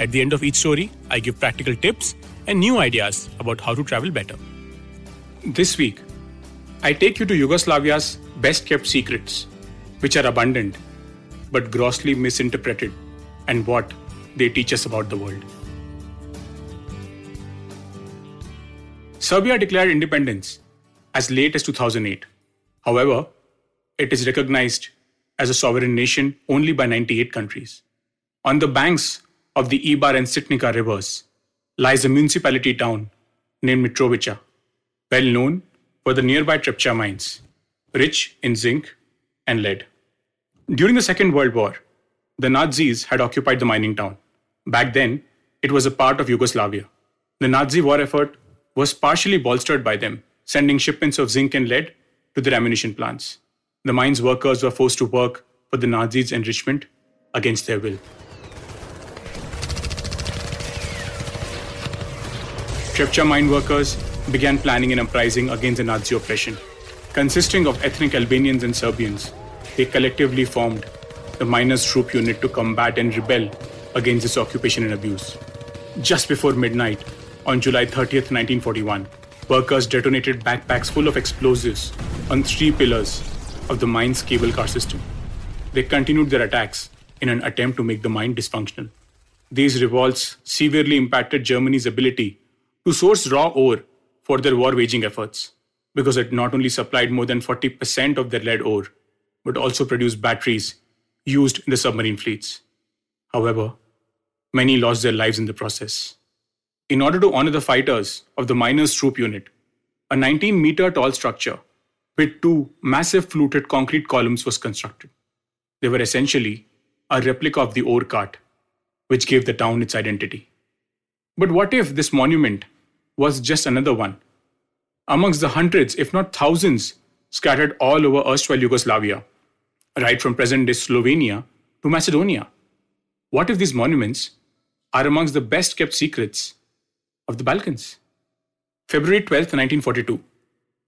At the end of each story, I give practical tips and new ideas about how to travel better. This week, I take you to Yugoslavia's best kept secrets, which are abundant but grossly misinterpreted, and what they teach us about the world. Serbia declared independence as late as 2008. However, it is recognized as a sovereign nation only by 98 countries. On the banks of the Ibar and Sitnica rivers lies a municipality town named Mitrovica, well known for the nearby Trepča mines, rich in zinc and lead. During the Second World War, the Nazis had occupied the mining town. Back then, it was a part of Yugoslavia. The Nazi war effort was partially bolstered by them, sending shipments of zinc and lead to their ammunition plants. The mine's workers were forced to work for the Nazis' enrichment against their will. Trepča mine workers began planning an uprising against the Nazi oppression. Consisting of ethnic Albanians and Serbians, they collectively formed the Miners' Troop Unit to combat and rebel against this occupation and abuse. Just before midnight, on July 30th, 1941, workers detonated backpacks full of explosives on three pillars of the mine's cable car system. They continued their attacks in an attempt to make the mine dysfunctional. These revolts severely impacted Germany's ability to source raw ore for their war waging efforts, because it not only supplied more than 40% of their lead ore, but also produced batteries used in the submarine fleets. However, many lost their lives in the process. In order to honor the fighters of the Miners' Troop Unit, a 19 meter tall structure with two massive fluted concrete columns was constructed. They were essentially a replica of the ore cart, which gave the town its identity. But what if this monument was just another one. Amongst the hundreds, if not thousands, scattered all over erstwhile Yugoslavia, right from present day Slovenia to Macedonia. What if these monuments are amongst the best kept secrets of the Balkans? February 12, 1942,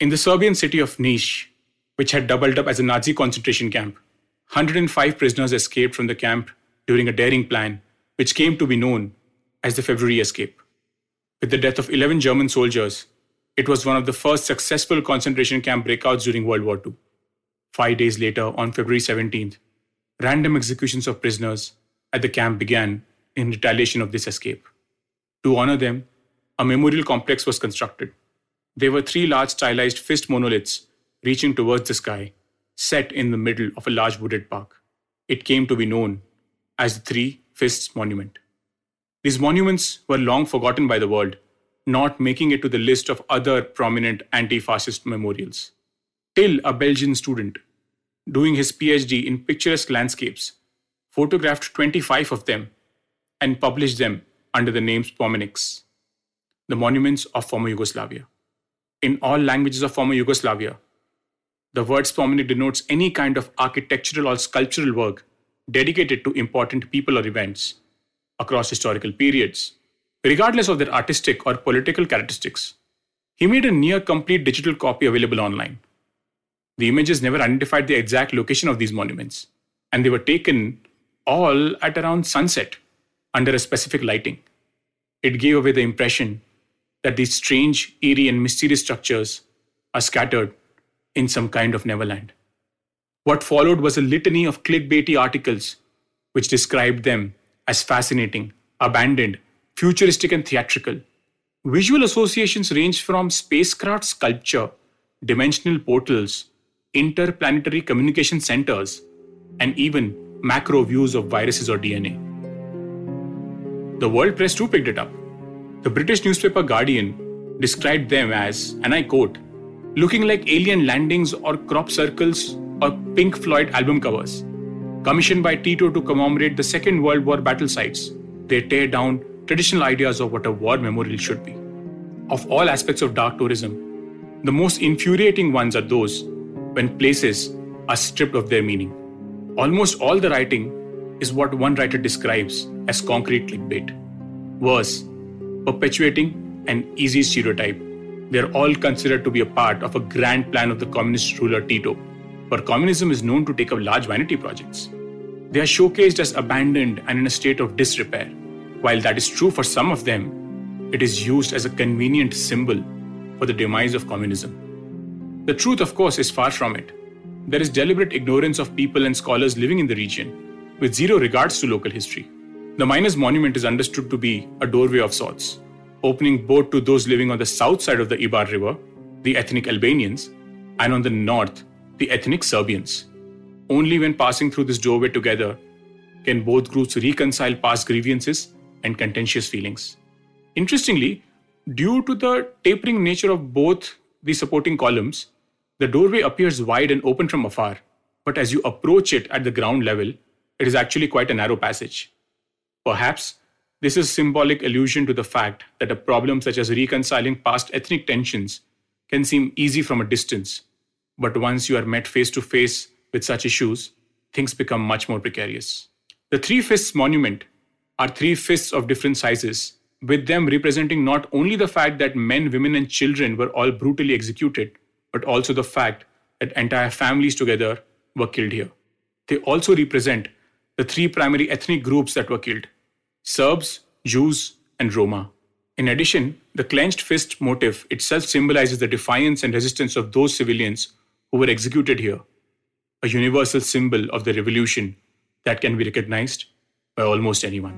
in the Serbian city of Niš, which had doubled up as a Nazi concentration camp, 105 prisoners escaped from the camp during a daring plan, which came to be known as the February Escape. With the death of 11 German soldiers, it was one of the first successful concentration camp breakouts during World War II. Five days later, on February 17th, random executions of prisoners at the camp began in retaliation of this escape. To honor them, a memorial complex was constructed. There were three large stylized fist monoliths reaching towards the sky, set in the middle of a large wooded park. It came to be known as the Three Fists Monument. These monuments were long forgotten by the world, not making it to the list of other prominent anti fascist memorials. Till a Belgian student, doing his PhD in picturesque landscapes, photographed 25 of them and published them under the name Spomeniks, the monuments of former Yugoslavia. In all languages of former Yugoslavia, the word spomenik denotes any kind of architectural or sculptural work dedicated to important people or events across historical periods, regardless of their artistic or political characteristics. He made a near complete digital copy available online. The images never identified the exact location of these monuments, and they were taken all at around sunset under a specific lighting. It gave away the impression that these strange, eerie, and mysterious structures are scattered in some kind of Neverland. What followed was a litany of clickbaity articles which described them as fascinating, abandoned, futuristic, and theatrical. Visual associations range from spacecraft sculpture, dimensional portals, interplanetary communication centers, and even macro views of viruses or DNA. The world press too picked it up. The British newspaper Guardian described them as, and I quote, looking like alien landings or crop circles or Pink Floyd album covers commissioned by Tito to commemorate the Second World War battle sites. They tear down traditional ideas of what a war memorial should be. Of all aspects of dark tourism, the most infuriating ones are those when places are stripped of their meaning. Almost all the writing is what one writer describes as concrete clickbait. Worse, perpetuating an easy stereotype. They're all considered to be a part of a grand plan of the communist ruler Tito, where communism is known to take up large vanity projects. They are showcased as abandoned and in a state of disrepair. While that is true for some of them, it is used as a convenient symbol for the demise of communism. The truth, of course, is far from it. There is deliberate ignorance of people and scholars living in the region, with zero regards to local history. The Miners Monument is understood to be a doorway of sorts, opening both to those living on the south side of the Ibar River, the ethnic Albanians, and on the north, the ethnic Serbians. Only when passing through this doorway together can both groups reconcile past grievances and contentious feelings. Interestingly, due to the tapering nature of both the supporting columns, the doorway appears wide and open from afar, but as you approach it at the ground level, it is actually quite a narrow passage. Perhaps this is a symbolic allusion to the fact that a problem such as reconciling past ethnic tensions can seem easy from a distance, but once you are met face to face with such issues, things become much more precarious. The Three Fists Monument are three fists of different sizes, with them representing not only the fact that men, women, and children were all brutally executed, but also the fact that entire families together were killed here. They also represent the three primary ethnic groups that were killed Serbs, Jews, and Roma. In addition, the clenched fist motif itself symbolizes the defiance and resistance of those civilians who were executed here, a universal symbol of the revolution that can be recognized by almost anyone.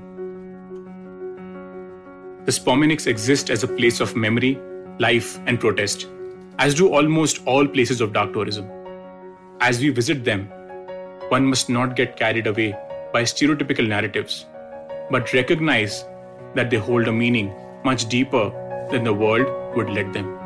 The Spomeniks exist as a place of memory, life, and protest, as do almost all places of dark tourism. As we visit them, one must not get carried away by stereotypical narratives, but recognize that they hold a meaning much deeper than the world would let them.